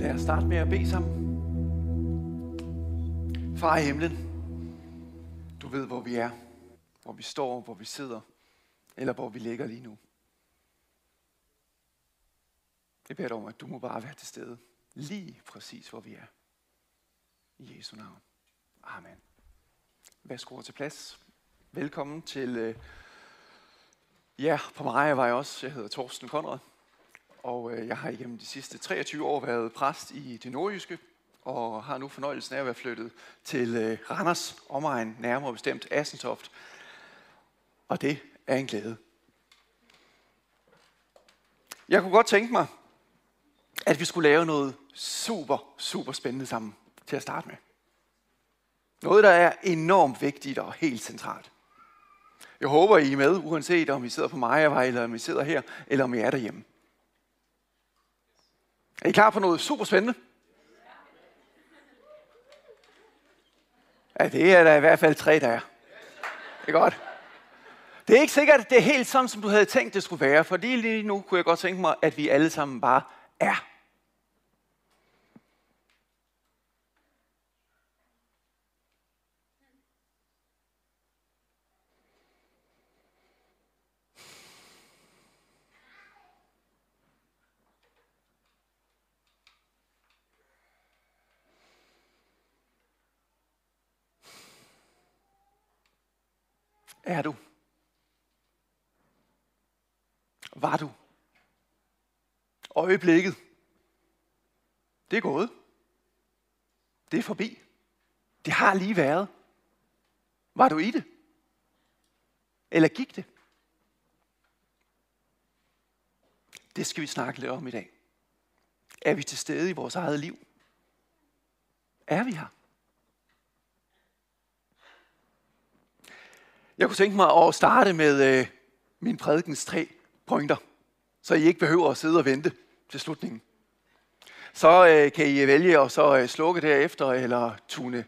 Lad os starte med at bede sammen. Far i himlen, du ved, hvor vi er, hvor vi står, hvor vi sidder, eller hvor vi ligger lige nu. Jeg beder dig om, at du må bare være til stede, lige præcis hvor vi er. I Jesu navn. Amen. Værsgo til plads. Velkommen til, øh, ja, på mig var jeg også. Jeg hedder Torsten Konrad, og øh, jeg har igennem de sidste 23 år været præst i det nordjyske, og har nu fornøjelsen af at være flyttet til øh, Randers omegn, nærmere bestemt Assentoft. Og det er en glæde. Jeg kunne godt tænke mig, at vi skulle lave noget super, super spændende sammen til at starte med. Noget, der er enormt vigtigt og helt centralt. Jeg håber, I er med, uanset om I sidder på Majavej, eller om I sidder her, eller om I er derhjemme. Er I klar på noget super spændende? Ja, det er der i hvert fald tre, der er. Det er godt. Det er ikke sikkert, at det er helt sådan, som du havde tænkt, det skulle være, for lige nu kunne jeg godt tænke mig, at vi alle sammen bare er. Er du? Var du? Øjeblikket. Det er gået. Det er forbi. Det har lige været. Var du i det? Eller gik det? Det skal vi snakke lidt om i dag. Er vi til stede i vores eget liv? Er vi her? Jeg kunne tænke mig at starte med øh, min prædikens tre pointer, så I ikke behøver at sidde og vente til slutningen. Så øh, kan I vælge at så øh, slukke derefter eller tune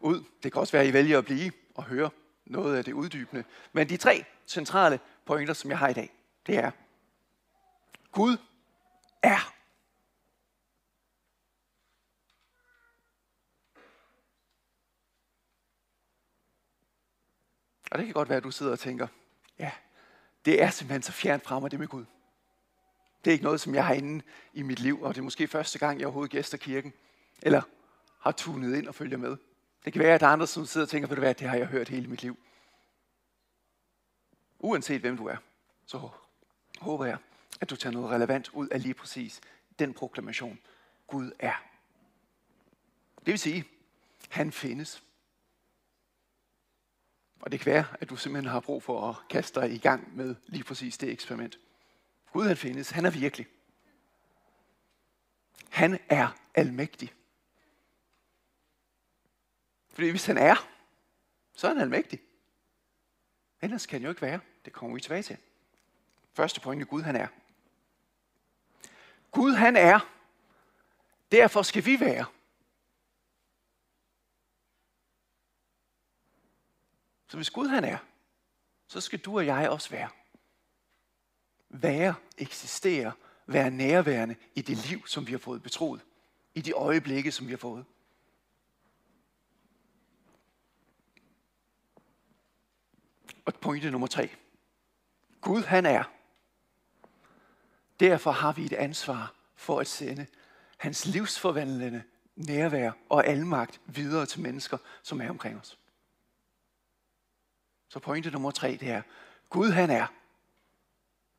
ud. Det kan også være, at I vælger at blive og høre noget af det uddybende. Men de tre centrale pointer, som jeg har i dag, det er, Gud er Og det kan godt være, at du sidder og tænker, ja, det er simpelthen så fjernt fra mig, det med Gud. Det er ikke noget, som jeg har inde i mit liv, og det er måske første gang, jeg overhovedet gæster kirken, eller har tunet ind og følger med. Det kan være, at der er andre, som sidder og tænker, på det, hvad, det har jeg hørt hele mit liv. Uanset hvem du er, så håber jeg, at du tager noget relevant ud af lige præcis den proklamation. Gud er. Det vil sige, han findes. Og det kan være, at du simpelthen har brug for at kaste dig i gang med lige præcis det eksperiment. Gud han findes. Han er virkelig. Han er almægtig. Fordi hvis han er, så er han almægtig. Ellers kan han jo ikke være. Det kommer vi tilbage til. Første pointe, Gud han er. Gud han er. Derfor skal vi være. Så hvis Gud han er, så skal du og jeg også være. Være, eksistere, være nærværende i det liv, som vi har fået betroet. I de øjeblikke, som vi har fået. Og pointe nummer tre. Gud han er. Derfor har vi et ansvar for at sende hans livsforvandlende nærvær og almagt videre til mennesker, som er omkring os. Så pointe nummer tre, det er, Gud han er.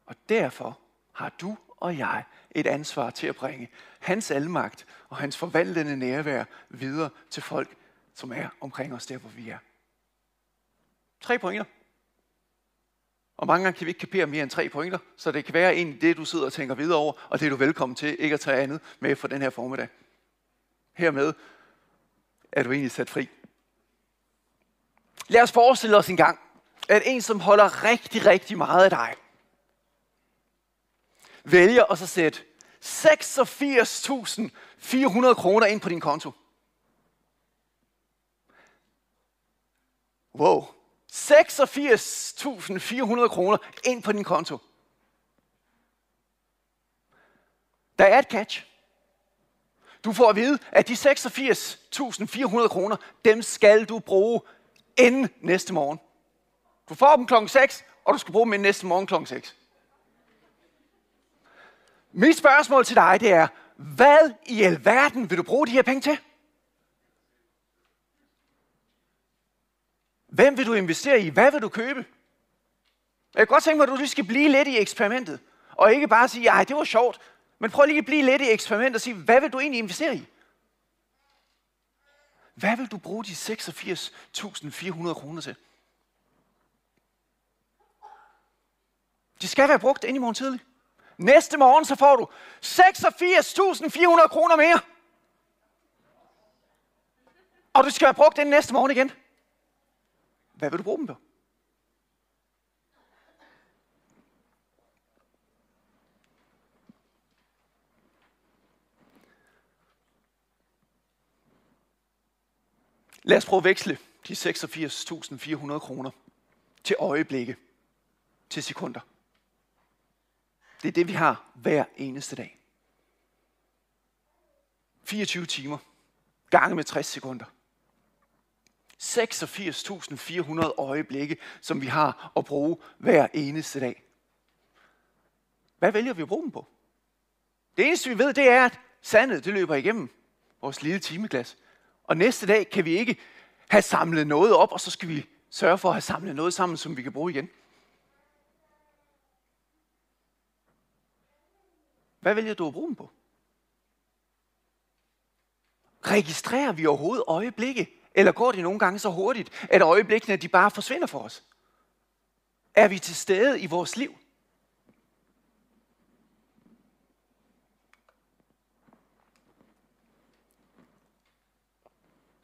Og derfor har du og jeg et ansvar til at bringe hans almagt og hans forvandlende nærvær videre til folk, som er omkring os der, hvor vi er. Tre pointer. Og mange gange kan vi ikke kapere mere end tre pointer, så det kan være egentlig det, du sidder og tænker videre over, og det er du velkommen til ikke at tage andet med for den her formiddag. Hermed er du egentlig sat fri. Lad os forestille os en gang, at en, som holder rigtig, rigtig meget af dig, vælger at så sætte 86.400 kroner ind på din konto. Wow. 86.400 kroner ind på din konto. Der er et catch. Du får at vide, at de 86.400 kroner, dem skal du bruge inden næste morgen. Du får dem klokken 6, og du skal bruge dem inden næste morgen klokken 6. Mit spørgsmål til dig, det er, hvad i alverden vil du bruge de her penge til? Hvem vil du investere i? Hvad vil du købe? Jeg kan godt tænke mig, at du lige skal blive lidt i eksperimentet. Og ikke bare sige, at det var sjovt. Men prøv lige at blive lidt i eksperimentet og sige, hvad vil du egentlig investere i? Hvad vil du bruge de 86.400 kroner til? De skal være brugt ind i morgen tidlig. Næste morgen så får du 86.400 kroner mere. Og du skal være brugt den næste morgen igen. Hvad vil du bruge dem på? Lad os prøve at veksle de 86.400 kroner til øjeblikke, til sekunder. Det er det, vi har hver eneste dag. 24 timer, gange med 60 sekunder. 86.400 øjeblikke, som vi har at bruge hver eneste dag. Hvad vælger vi at bruge dem på? Det eneste vi ved, det er, at sandet det løber igennem vores lille timeglas. Og næste dag kan vi ikke have samlet noget op, og så skal vi sørge for at have samlet noget sammen, som vi kan bruge igen. Hvad vælger du at bruge dem på? Registrerer vi overhovedet øjeblikke? Eller går det nogle gange så hurtigt, at øjeblikkene de bare forsvinder for os? Er vi til stede i vores liv?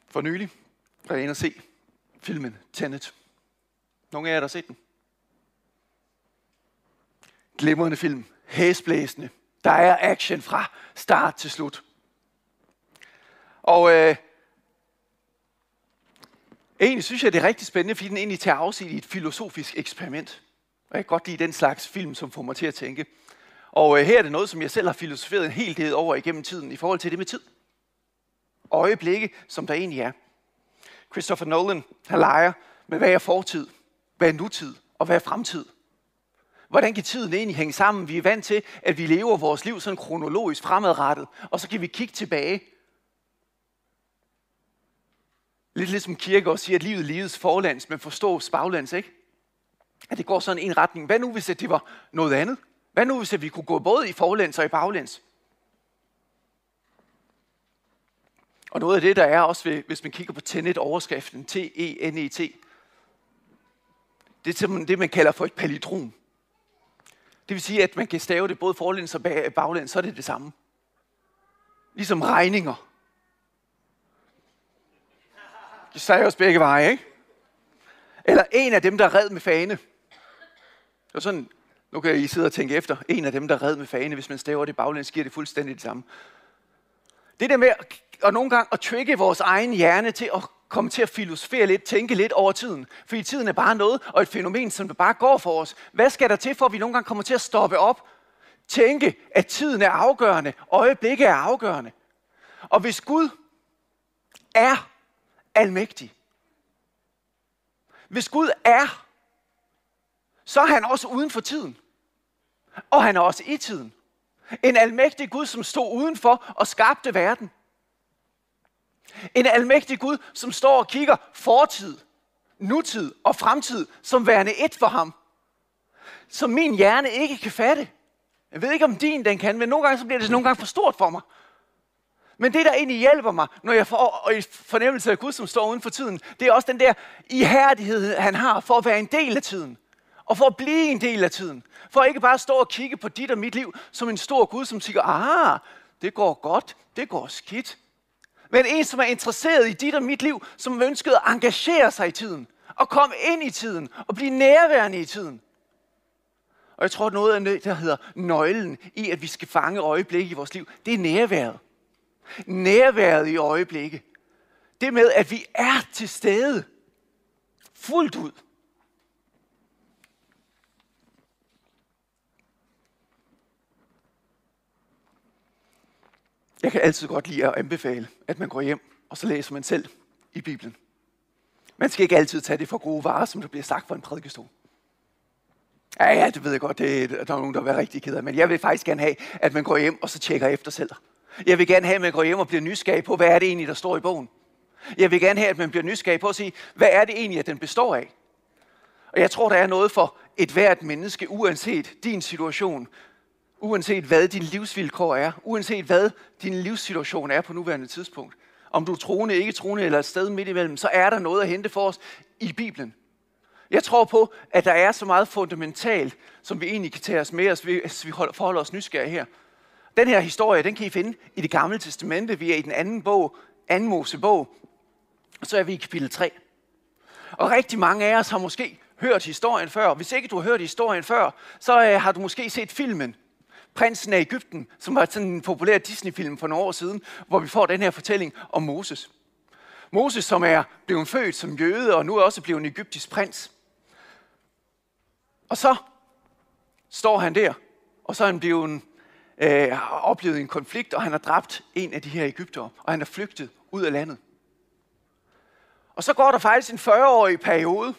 For nylig var jeg inde og se filmen Tenet. Nogle af jer, der har set den? Glimrende film. Hæsblæsende. Der er action fra start til slut. Og øh, egentlig synes jeg, det er rigtig spændende, fordi den egentlig tager afsigt i et filosofisk eksperiment. Og jeg kan godt lide den slags film, som får mig til at tænke. Og øh, her er det noget, som jeg selv har filosoferet en hel del over igennem tiden, i forhold til det med tid. Øjeblikke, som der egentlig er. Christopher Nolan, han leger med, hvad er fortid, hvad er nutid og hvad er fremtid. Hvordan kan tiden egentlig hænge sammen? Vi er vant til, at vi lever vores liv sådan kronologisk fremadrettet, og så kan vi kigge tilbage. Lidt ligesom kirke også siger, at livet leves forlands, men forstås baglands, ikke? At det går sådan en retning. Hvad nu, hvis det var noget andet? Hvad nu, hvis vi kunne gå både i forlands og i baglands? Og noget af det, der er også, hvis man kigger på Tenet-overskriften, T-E-N-E-T, det er simpelthen det, man kalder for et palindrom. Det vil sige, at man kan stave det både forlæns og baglæns, så er det det samme. Ligesom regninger. Det sagde også begge veje, ikke? Eller en af dem, der red med fane. Det var sådan, nu kan I sidde og tænke efter, en af dem, der red med fane, hvis man staver det baglæns, giver det fuldstændig det samme. Det der med at og nogle gange at trigge vores egen hjerne til at komme til at filosofere lidt, tænke lidt over tiden. Fordi tiden er bare noget, og et fænomen, som det bare går for os. Hvad skal der til, for at vi nogle gange kommer til at stoppe op? Tænke, at tiden er afgørende, øjeblikket er afgørende. Og hvis Gud er almægtig, hvis Gud er, så er han også uden for tiden. Og han er også i tiden. En almægtig Gud, som stod udenfor og skabte verden. En almægtig Gud, som står og kigger fortid, nutid og fremtid som værende et for ham. Som min hjerne ikke kan fatte. Jeg ved ikke, om din den kan, men nogle gange så bliver det nogle gange for stort for mig. Men det, der egentlig hjælper mig, når jeg får en fornemmelse af Gud, som står uden for tiden, det er også den der ihærdighed, han har for at være en del af tiden. Og for at blive en del af tiden. For ikke bare at stå og kigge på dit og mit liv som en stor Gud, som siger, ah, det går godt, det går skidt. Men en, som er interesseret i dit og mit liv, som ønsker at engagere sig i tiden. Og komme ind i tiden. Og blive nærværende i tiden. Og jeg tror, at noget af det, der hedder nøglen i, at vi skal fange øjeblik i vores liv, det er nærværet. Nærværet i øjeblikke. Det med, at vi er til stede. Fuldt ud. Jeg kan altid godt lide at anbefale, at man går hjem, og så læser man selv i Bibelen. Man skal ikke altid tage det for gode varer, som der bliver sagt for en prædikestol. Ja, ja, det ved jeg godt, det, der er nogen, der vil være rigtig ked af. Men jeg vil faktisk gerne have, at man går hjem og så tjekker efter selv. Jeg vil gerne have, at man går hjem og bliver nysgerrig på, hvad er det egentlig, der står i bogen. Jeg vil gerne have, at man bliver nysgerrig på at sige, hvad er det egentlig, at den består af. Og jeg tror, der er noget for et hvert menneske, uanset din situation, uanset hvad din livsvilkår er, uanset hvad din livssituation er på nuværende tidspunkt. Om du er troende, ikke troende eller et sted midt imellem, så er der noget at hente for os i Bibelen. Jeg tror på, at der er så meget fundamentalt, som vi egentlig kan tage os med os, hvis vi forholder os nysgerrige her. Den her historie, den kan I finde i det gamle testamente. Vi er i den anden bog, anden Mosebog. Og så er vi i kapitel 3. Og rigtig mange af os har måske hørt historien før. Hvis ikke du har hørt historien før, så øh, har du måske set filmen Prinsen af Ægypten, som var sådan en populær Disney-film for nogle år siden, hvor vi får den her fortælling om Moses. Moses, som er blevet født som jøde, og nu er også blevet en egyptisk prins. Og så står han der, og så er han blevet, øh, har oplevet en konflikt, og han har dræbt en af de her Ægyptere, og han er flygtet ud af landet. Og så går der faktisk en 40-årig periode,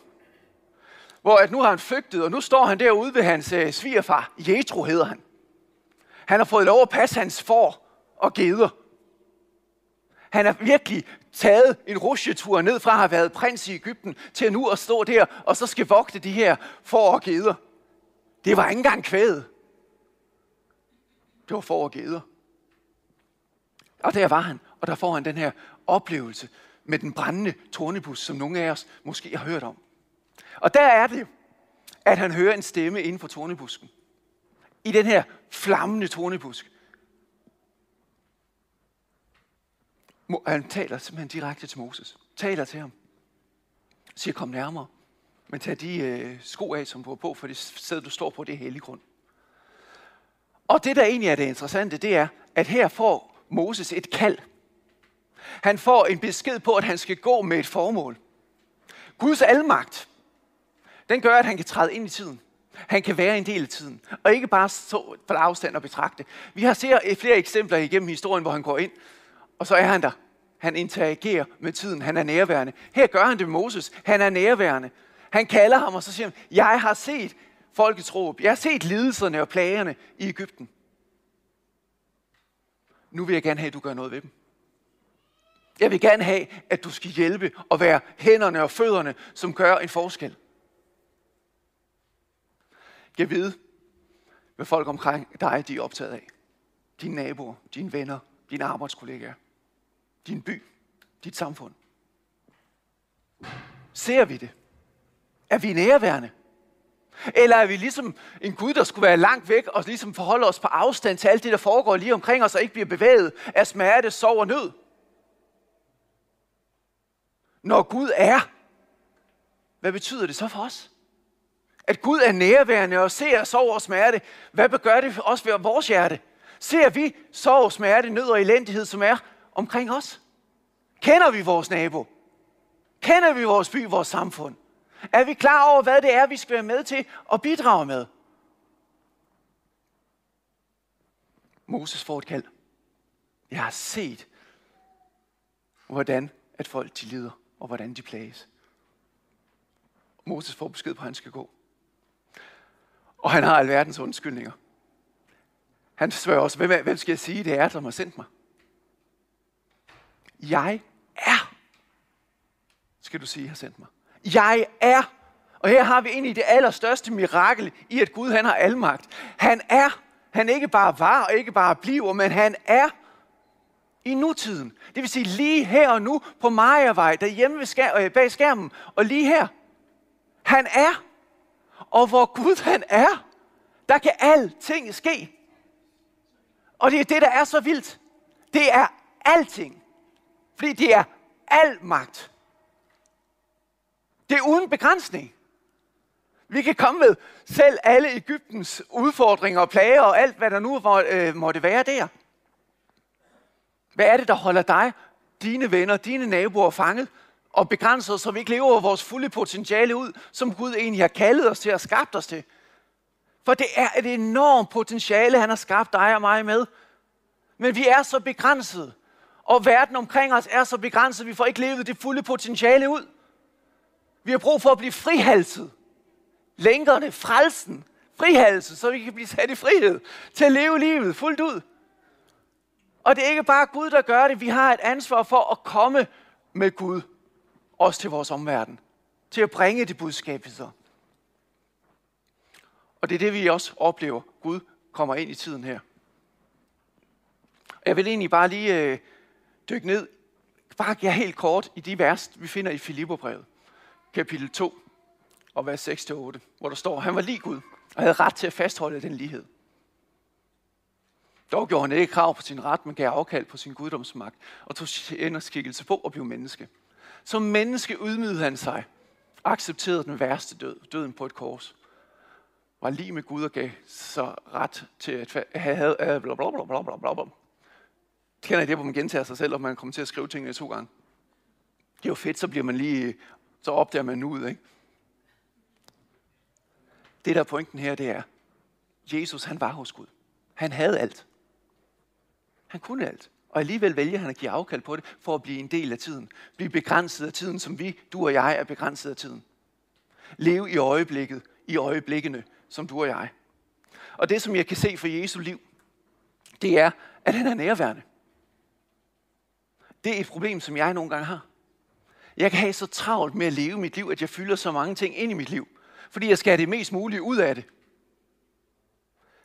hvor at nu har han flygtet, og nu står han derude ved hans øh, svigerfar. Jetro hedder han. Han har fået lov at passe hans får og geder. Han har virkelig taget en rusjetur ned fra at have været prins i Ægypten til nu at stå der og så skal vogte de her får og geder. Det var ikke engang kvædet. Det var får og geder. Og der var han, og der får han den her oplevelse med den brændende tornebus, som nogle af os måske har hørt om. Og der er det, at han hører en stemme inden for tornebusken. I den her flammende tornebusk. Han taler simpelthen direkte til Moses. Taler til ham. Siger, kom nærmere. Men tag de øh, sko af, som du har på, for det sted, du står på, det er hellig grund. Og det, der egentlig er det interessante, det er, at her får Moses et kald. Han får en besked på, at han skal gå med et formål. Guds almagt, den gør, at han kan træde ind i tiden. Han kan være en del af tiden, og ikke bare stå på afstand og betragte. Vi har set flere eksempler igennem historien, hvor han går ind, og så er han der. Han interagerer med tiden. Han er nærværende. Her gør han det med Moses. Han er nærværende. Han kalder ham, og så siger han, jeg har set folkets råb. Jeg har set lidelserne og plagerne i Ægypten. Nu vil jeg gerne have, at du gør noget ved dem. Jeg vil gerne have, at du skal hjælpe og være hænderne og fødderne, som gør en forskel. Jeg vide, hvad folk omkring dig de er optaget af. Dine naboer, dine venner, dine arbejdskollegaer, din by, dit samfund. Ser vi det? Er vi nærværende? Eller er vi ligesom en Gud, der skulle være langt væk og ligesom forholde os på afstand til alt det, der foregår lige omkring os, og ikke bliver bevæget af smerte, sorg og nød? Når Gud er, hvad betyder det så for os? At Gud er nærværende og ser sorg og smerte. Hvad gør det også ved vores hjerte? Ser vi sorg, smerte, nød og elendighed, som er omkring os? Kender vi vores nabo? Kender vi vores by, vores samfund? Er vi klar over, hvad det er, vi skal være med til at bidrage med? Moses får et kald. Jeg har set, hvordan at folk de lider, og hvordan de plages. Moses får besked på, at han skal gå. Og han har alverdens undskyldninger. Han spørger også, hvem, hvem skal jeg sige, det er, som har sendt mig? Jeg er, skal du sige, har sendt mig. Jeg er. Og her har vi egentlig det allerstørste mirakel i, at Gud han har almagt. Han er. Han ikke bare var og ikke bare bliver, men han er i nutiden. Det vil sige lige her og nu på Majavej, derhjemme ved skær, øh, bag skærmen, og lige her. Han er. Og hvor Gud han er, der kan alting ske. Og det er det, der er så vildt. Det er alting. Fordi det er al magt. Det er uden begrænsning. Vi kan komme med selv alle Ægyptens udfordringer og plager og alt, hvad der nu må, øh, måtte være der. Hvad er det, der holder dig, dine venner, dine naboer fanget og begrænser os, så vi ikke lever vores fulde potentiale ud, som Gud egentlig har kaldet os til og skabt os til? For det er et enormt potentiale, han har skabt dig og mig med. Men vi er så begrænset, og verden omkring os er så begrænset, vi får ikke levet det fulde potentiale ud. Vi har brug for at blive frihalset. Længerne, frelsen, frihalset, så vi kan blive sat i frihed til at leve livet fuldt ud. Og det er ikke bare Gud, der gør det. Vi har et ansvar for at komme med Gud, også til vores omverden. Til at bringe det budskab videre. Og det er det, vi også oplever. Gud kommer ind i tiden her. Jeg vil egentlig bare lige øh, dykke ned, bare give helt kort i de vers, vi finder i Filipperbrevet, kapitel 2 og vers 6-8, hvor der står, han var lige Gud og havde ret til at fastholde den lighed. Dog gjorde han ikke krav på sin ret, men gav afkald på sin guddomsmagt og tog sin skikkelse på at blive menneske. Som menneske ydmygede han sig accepterede den værste død, døden på et kors. Var lige med Gud og gav så ret til at have blablabla. Kender I det, hvor man gentager sig selv, og man kommer til at skrive tingene to gange? Det er jo fedt, så bliver man lige, så opdager man ud, ikke? Det der er pointen her, det er, Jesus han var hos Gud. Han havde alt. Han kunne alt. Og alligevel vælger han at give afkald på det, for at blive en del af tiden. Blive begrænset af tiden, som vi, du og jeg, er begrænset af tiden. Leve i øjeblikket, i øjeblikkene, som du og jeg. Og det, som jeg kan se for Jesu liv, det er, at han er nærværende. Det er et problem, som jeg nogle gange har. Jeg kan have så travlt med at leve mit liv, at jeg fylder så mange ting ind i mit liv. Fordi jeg skal have det mest mulige ud af det.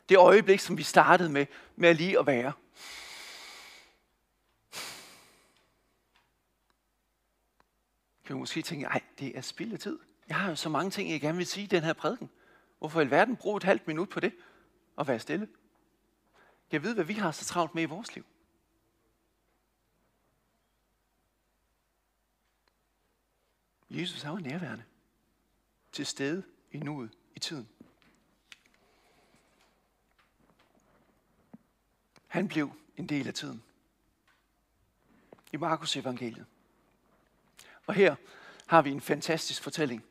Det øjeblik, som vi startede med, med at lige at være. Kan vi måske tænke, nej, det er spild af tid. Jeg har jo så mange ting, jeg gerne vil sige i den her prædiken. Hvorfor i verden bruge et halvt minut på det og være stille? Jeg ved, hvad vi har så travlt med i vores liv. Jesus er jo nærværende. Til stede i nuet, i tiden. Han blev en del af tiden. I Markus evangeliet. Og her har vi en fantastisk fortælling.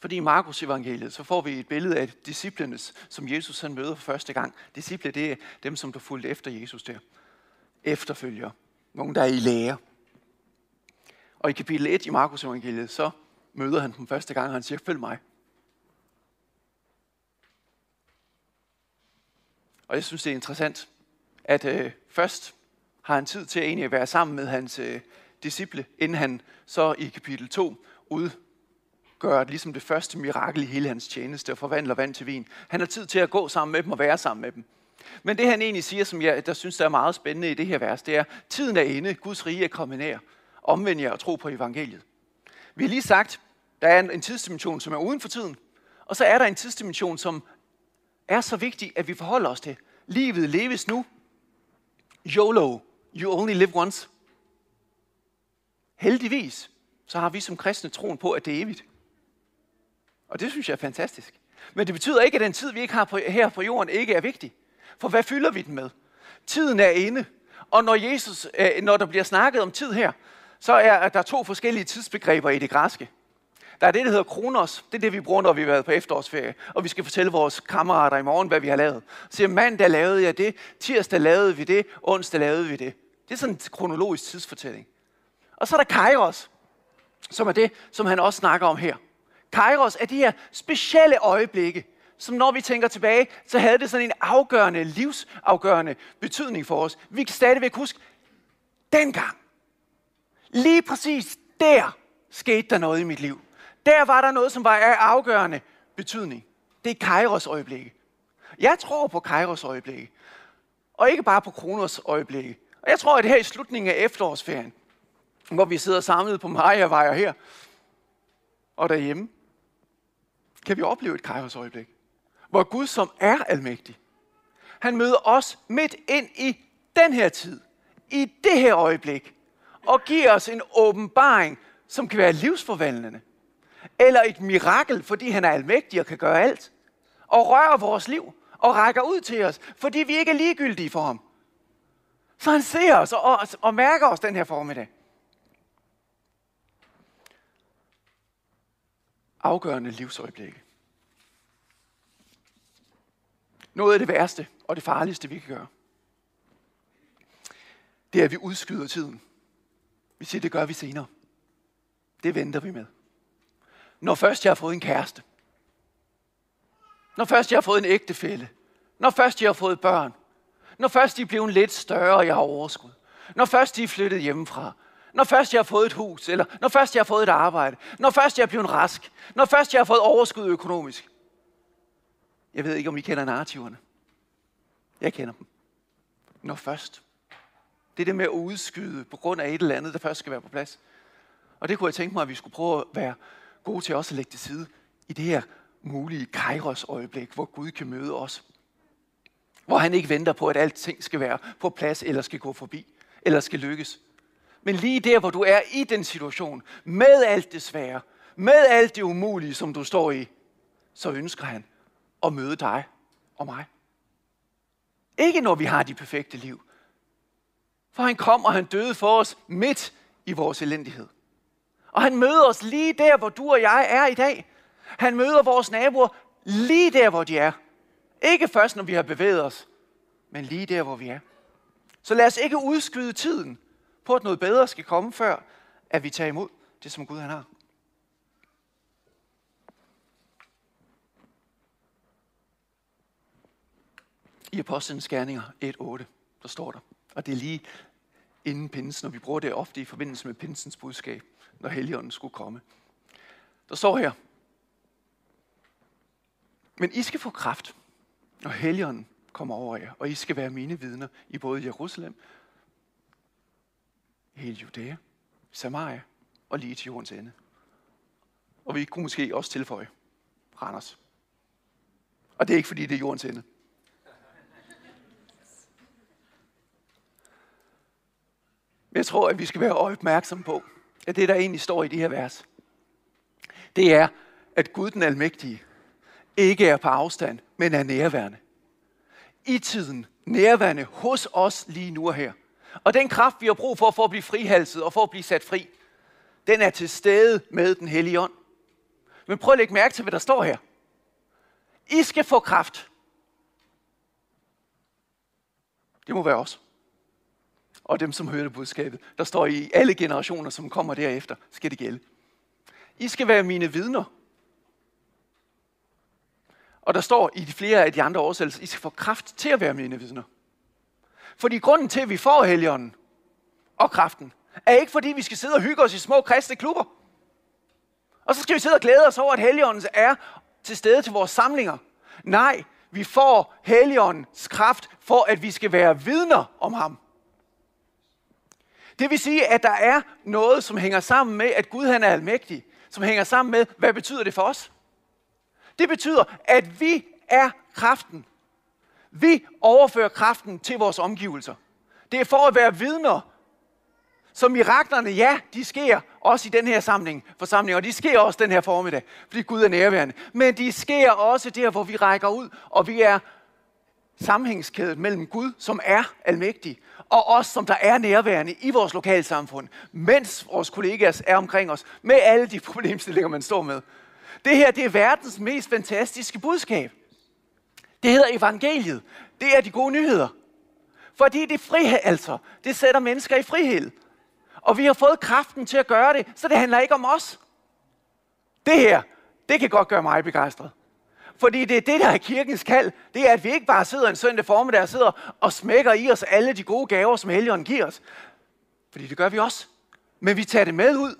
Fordi i Markus evangeliet, så får vi et billede af disciplenes, som Jesus han møder for første gang. Disciple, det er dem, som der fulgte efter Jesus der. Efterfølger. Nogle, der er i lære. Og i kapitel 1 i Markus evangeliet, så møder han dem første gang, og han siger, følg mig. Og jeg synes, det er interessant, at øh, først har han tid til at egentlig være sammen med hans øh, disciple, inden han så i kapitel 2 udgør ligesom det første mirakel i hele hans tjeneste og forvandler vand til vin. Han har tid til at gå sammen med dem og være sammen med dem. Men det han egentlig siger, som jeg der synes der er meget spændende i det her vers, det er, tiden er inde, Guds rige er kommet nær. Omvend jer og tro på evangeliet. Vi har lige sagt, der er en tidsdimension, som er uden for tiden, og så er der en tidsdimension, som er så vigtig, at vi forholder os til. Livet leves nu. YOLO. You only live once. Heldigvis, så har vi som kristne troen på, at det er evigt. Og det synes jeg er fantastisk. Men det betyder ikke, at den tid, vi ikke har på, her på jorden, ikke er vigtig. For hvad fylder vi den med? Tiden er inde. Og når, Jesus, øh, når der bliver snakket om tid her, så er der to forskellige tidsbegreber i det græske. Der er det, der hedder kronos. Det er det, vi bruger, når vi har været på efterårsferie. Og vi skal fortælle vores kammerater i morgen, hvad vi har lavet. Så siger mandag lavede jeg det, tirsdag lavede vi det, onsdag lavede vi det. Det er sådan en kronologisk tidsfortælling. Og så er der kairos, som er det, som han også snakker om her. Kairos er de her specielle øjeblikke, som når vi tænker tilbage, så havde det sådan en afgørende, livsafgørende betydning for os. Vi kan stadigvæk huske, dengang, lige præcis der, skete der noget i mit liv. Der var der noget, som var af afgørende betydning. Det er Kairos øjeblikke. Jeg tror på Kairos øjeblikke. Og ikke bare på Kronos øjeblikke. Og jeg tror, at det her i slutningen af efterårsferien, hvor vi sidder samlet på Maja her, og derhjemme, kan vi opleve et Kairos øjeblik. Hvor Gud, som er almægtig, han møder os midt ind i den her tid, i det her øjeblik, og giver os en åbenbaring, som kan være livsforvandlende. Eller et mirakel, fordi han er almægtig og kan gøre alt. Og rører vores liv og rækker ud til os, fordi vi ikke er ligegyldige for ham. Så han ser os og, og, og mærker os den her formiddag. Afgørende livsøjeblikke. Noget af det værste og det farligste, vi kan gøre, det er, at vi udskyder tiden. Vi siger, det gør vi senere. Det venter vi med. Når først jeg har fået en kæreste. Når først jeg har fået en ægtefælle. Når først jeg har fået børn. Når først de er blevet lidt større, og jeg har overskud. Når først de er flyttet hjemmefra. Når først jeg har fået et hus, eller når først jeg har fået et arbejde. Når først jeg er blevet rask. Når først jeg har fået overskud økonomisk. Jeg ved ikke, om I kender narrativerne. Jeg kender dem. Når først. Det er det med at udskyde på grund af et eller andet, der først skal være på plads. Og det kunne jeg tænke mig, at vi skulle prøve at være gode til også at lægge til side i det her mulige kairos øjeblik, hvor Gud kan møde os. Hvor han ikke venter på, at alting skal være på plads, eller skal gå forbi, eller skal lykkes. Men lige der, hvor du er i den situation, med alt det svære, med alt det umulige, som du står i, så ønsker han at møde dig og mig. Ikke når vi har de perfekte liv. For han kom, og han døde for os midt i vores elendighed. Og han møder os lige der, hvor du og jeg er i dag. Han møder vores naboer lige der, hvor de er. Ikke først, når vi har bevæget os, men lige der, hvor vi er. Så lad os ikke udskyde tiden på, at noget bedre skal komme, før at vi tager imod det, som Gud han har. I Apostlenes Gerninger 1.8, der står der, og det er lige inden pinsen, når vi bruger det ofte i forbindelse med pinsens budskab, når Helligånden skulle komme. Der står her, men I skal få kraft, når Helligånden kommer over jer, og I skal være mine vidner i både Jerusalem, hele Judæa, Samaria og lige til jordens ende. Og vi kunne måske også tilføje Randers. Og det er ikke fordi, det er jordens ende. Men jeg tror, at vi skal være opmærksom på, at det, der egentlig står i de her vers, det er, at Gud den Almægtige ikke er på afstand, men er nærværende. I tiden, nærværende hos os lige nu og her. Og den kraft, vi har brug for, for at blive frihalset og for at blive sat fri, den er til stede med den hellige ånd. Men prøv at lægge mærke til, hvad der står her. I skal få kraft. Det må være os og dem, som hørte budskabet. Der står i alle generationer, som kommer derefter, skal det gælde. I skal være mine vidner. Og der står i de flere af de andre oversættelser, I skal få kraft til at være mine vidner. Fordi grunden til, at vi får helgen og kraften, er ikke fordi, vi skal sidde og hygge os i små kristne klubber. Og så skal vi sidde og glæde os over, at Helligånden er til stede til vores samlinger. Nej, vi får Helligåndens kraft for, at vi skal være vidner om ham. Det vil sige, at der er noget, som hænger sammen med, at Gud han er almægtig. Som hænger sammen med, hvad betyder det for os? Det betyder, at vi er kraften. Vi overfører kraften til vores omgivelser. Det er for at være vidner. Så miraklerne, ja, de sker også i den her samling, forsamling, og de sker også den her formiddag, fordi Gud er nærværende. Men de sker også der, hvor vi rækker ud, og vi er sammenhængskædet mellem Gud, som er almægtig, og os, som der er nærværende i vores lokalsamfund, mens vores kollegaer er omkring os, med alle de problemstillinger, man står med. Det her, det er verdens mest fantastiske budskab. Det hedder evangeliet. Det er de gode nyheder. Fordi det frihed, altså, det sætter mennesker i frihed. Og vi har fået kraften til at gøre det, så det handler ikke om os. Det her, det kan godt gøre mig begejstret. Fordi det er det, der er kirkens kald. Det er, at vi ikke bare sidder en søndag formiddag og sidder og smækker i os alle de gode gaver, som Helligånden giver os. Fordi det gør vi også. Men vi tager det med ud.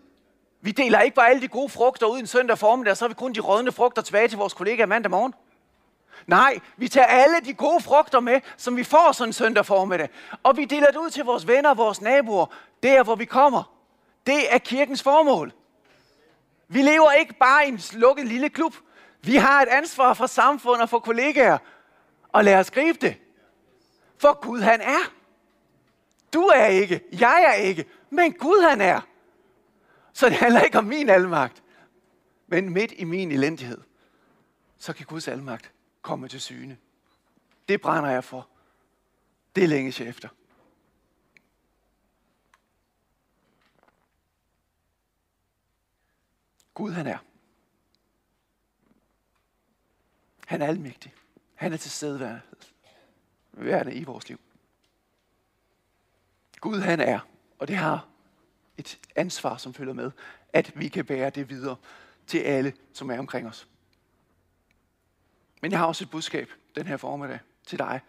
Vi deler ikke bare alle de gode frugter ud en søndag formiddag, og så har vi kun de rådne frugter tilbage til vores kollegaer mandag morgen. Nej, vi tager alle de gode frugter med, som vi får sådan en søndag formiddag. Og vi deler det ud til vores venner og vores naboer, der hvor vi kommer. Det er kirkens formål. Vi lever ikke bare i en lukket lille klub. Vi har et ansvar for samfundet og for kollegaer. Og lad os gribe det. For Gud han er. Du er ikke, jeg er ikke, men Gud han er. Så det handler ikke om min almagt. Men midt i min elendighed, så kan Guds almagt komme til syne. Det brænder jeg for. Det længes jeg efter. Gud han er. Han er almægtig. Han er til stedværende i vores liv. Gud han er, og det har et ansvar, som følger med, at vi kan bære det videre til alle, som er omkring os. Men jeg har også et budskab den her formiddag til dig,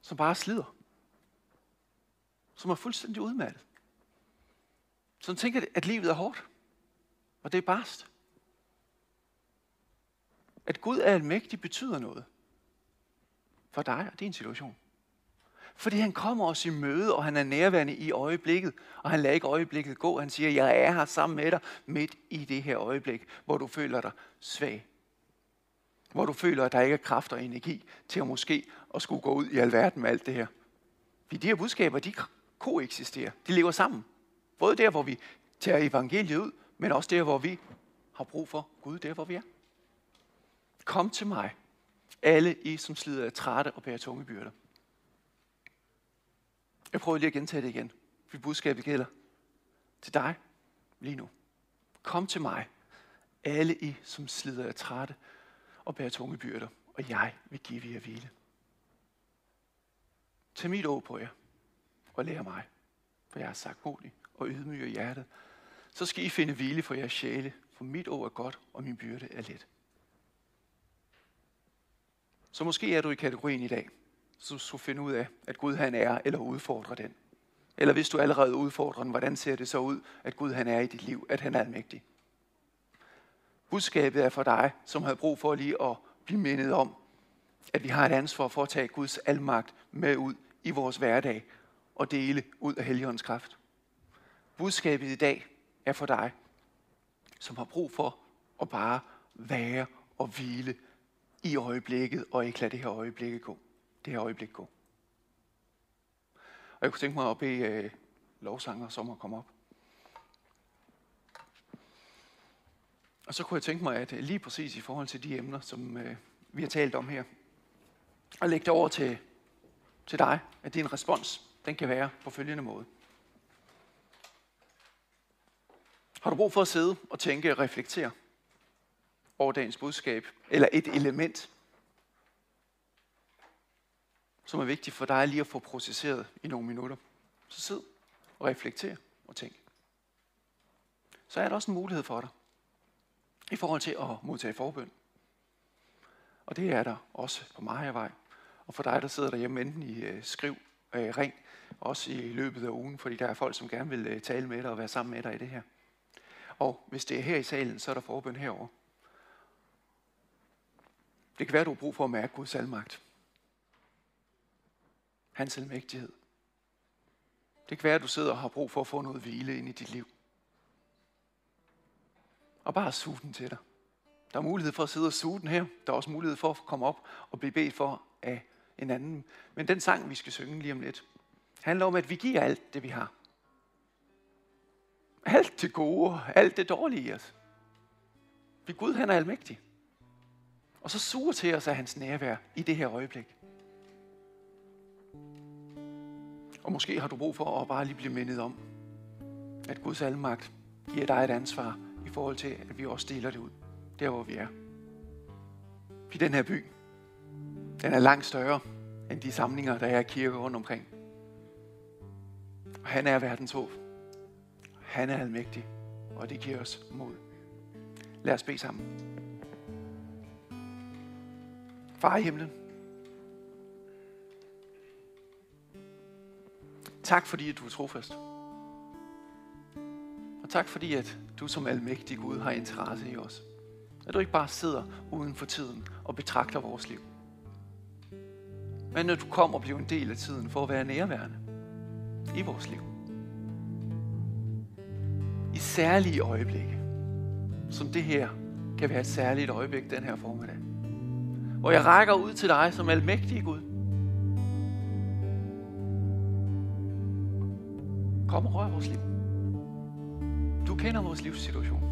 som bare slider. Som er fuldstændig udmattet. Som tænker, at livet er hårdt. Og det er barst. At Gud er almægtig betyder noget for dig og din situation. Fordi han kommer os i møde, og han er nærværende i øjeblikket, og han lader ikke øjeblikket gå. Han siger, jeg er her sammen med dig midt i det her øjeblik, hvor du føler dig svag. Hvor du føler, at der ikke er kraft og energi til at måske at skulle gå ud i alverden med alt det her. Fordi de her budskaber, de koeksisterer. De lever sammen. Både der, hvor vi tager evangeliet ud, men også der, hvor vi har brug for Gud, der hvor vi er. Kom til mig, alle I, som slider af trætte og bærer tunge byrder. Jeg prøver lige at gentage det igen, for budskabet gælder til dig lige nu. Kom til mig, alle I, som slider af trætte og bærer tunge byrder, og jeg vil give jer hvile. Tag mit ord på jer, og lær mig, for jeg er sagt modig og ydmyg i hjertet. Så skal I finde hvile for jeres sjæle, for mit ord er godt, og min byrde er let. Så måske er du i kategorien i dag, så du skulle finde ud af, at Gud han er, eller udfordre den. Eller hvis du allerede udfordrer den, hvordan ser det så ud, at Gud han er i dit liv, at han er almægtig. Budskabet er for dig, som har brug for lige at blive mindet om, at vi har et ansvar for at tage Guds almagt med ud i vores hverdag og dele ud af Helligåndens kraft. Budskabet i dag er for dig, som har brug for at bare være og hvile i øjeblikket, og ikke lade det her øjeblikke gå. Det her øjeblik gå. Og jeg kunne tænke mig at bede øh, lovsanger som at komme op. Og så kunne jeg tænke mig, at øh, lige præcis i forhold til de emner, som øh, vi har talt om her, at lægge det over til, til dig, at din respons, den kan være på følgende måde. Har du brug for at sidde og tænke og reflektere over dagens budskab, eller et element, som er vigtigt for dig lige at få processeret i nogle minutter, så sid og reflekter og tænk. Så er der også en mulighed for dig i forhold til at modtage forbøn. Og det er der også på vej. Og for dig, der sidder derhjemme enten i øh, skriv, øh, ring, også i løbet af ugen, fordi der er folk, som gerne vil øh, tale med dig og være sammen med dig i det her. Og hvis det er her i salen, så er der forbøn herover. Det kan være, at du har brug for at mærke Guds almagt. Hans almægtighed. Det kan være, at du sidder og har brug for at få noget hvile ind i dit liv. Og bare suge den til dig. Der er mulighed for at sidde og suge den her. Der er også mulighed for at komme op og blive bedt for af en anden. Men den sang, vi skal synge lige om lidt, handler om, at vi giver alt det, vi har. Alt det gode, alt det dårlige i os. For Gud, han er almægtig. Og så suger til os af hans nærvær i det her øjeblik. Og måske har du brug for at bare lige blive mindet om, at Guds almagt giver dig et ansvar i forhold til, at vi også deler det ud, der hvor vi er. I den her by, den er langt større end de samlinger, der er i kirker rundt omkring. Og han er verdens håb. Han er almægtig, og det giver os mod. Lad os bede sammen. Far i himlen, tak fordi, at du er trofast. Og tak fordi, at du som almægtig Gud har interesse i os. At du ikke bare sidder uden for tiden og betragter vores liv. Men at du kommer og bliver en del af tiden for at være nærværende i vores liv. I særlige øjeblikke, som det her kan være et særligt øjeblik den her formiddag. Hvor jeg rækker ud til dig som almægtig Gud. Kom og rør vores liv. Du kender vores livssituation.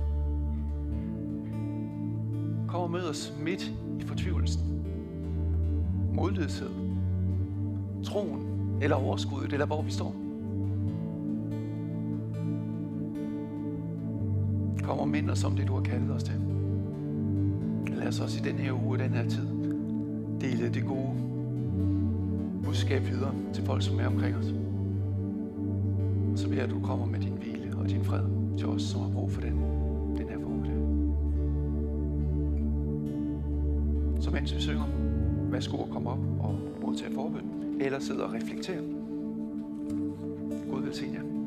Kom og mød os midt i fortvivlelsen. Modløshed. Troen eller overskuddet, eller hvor vi står. Kom og mind os om det, du har kaldet os til. Lad os også i den her uge, den her tid, dele det gode budskab videre til folk, som er omkring os. Så beder jeg, at du kommer med din hvile og din fred til os, som har brug for den, den her formiddag. Så mens vi synger, værsgo at komme op og modtage forbøn, eller sidde og reflektere. Gud vil se jer.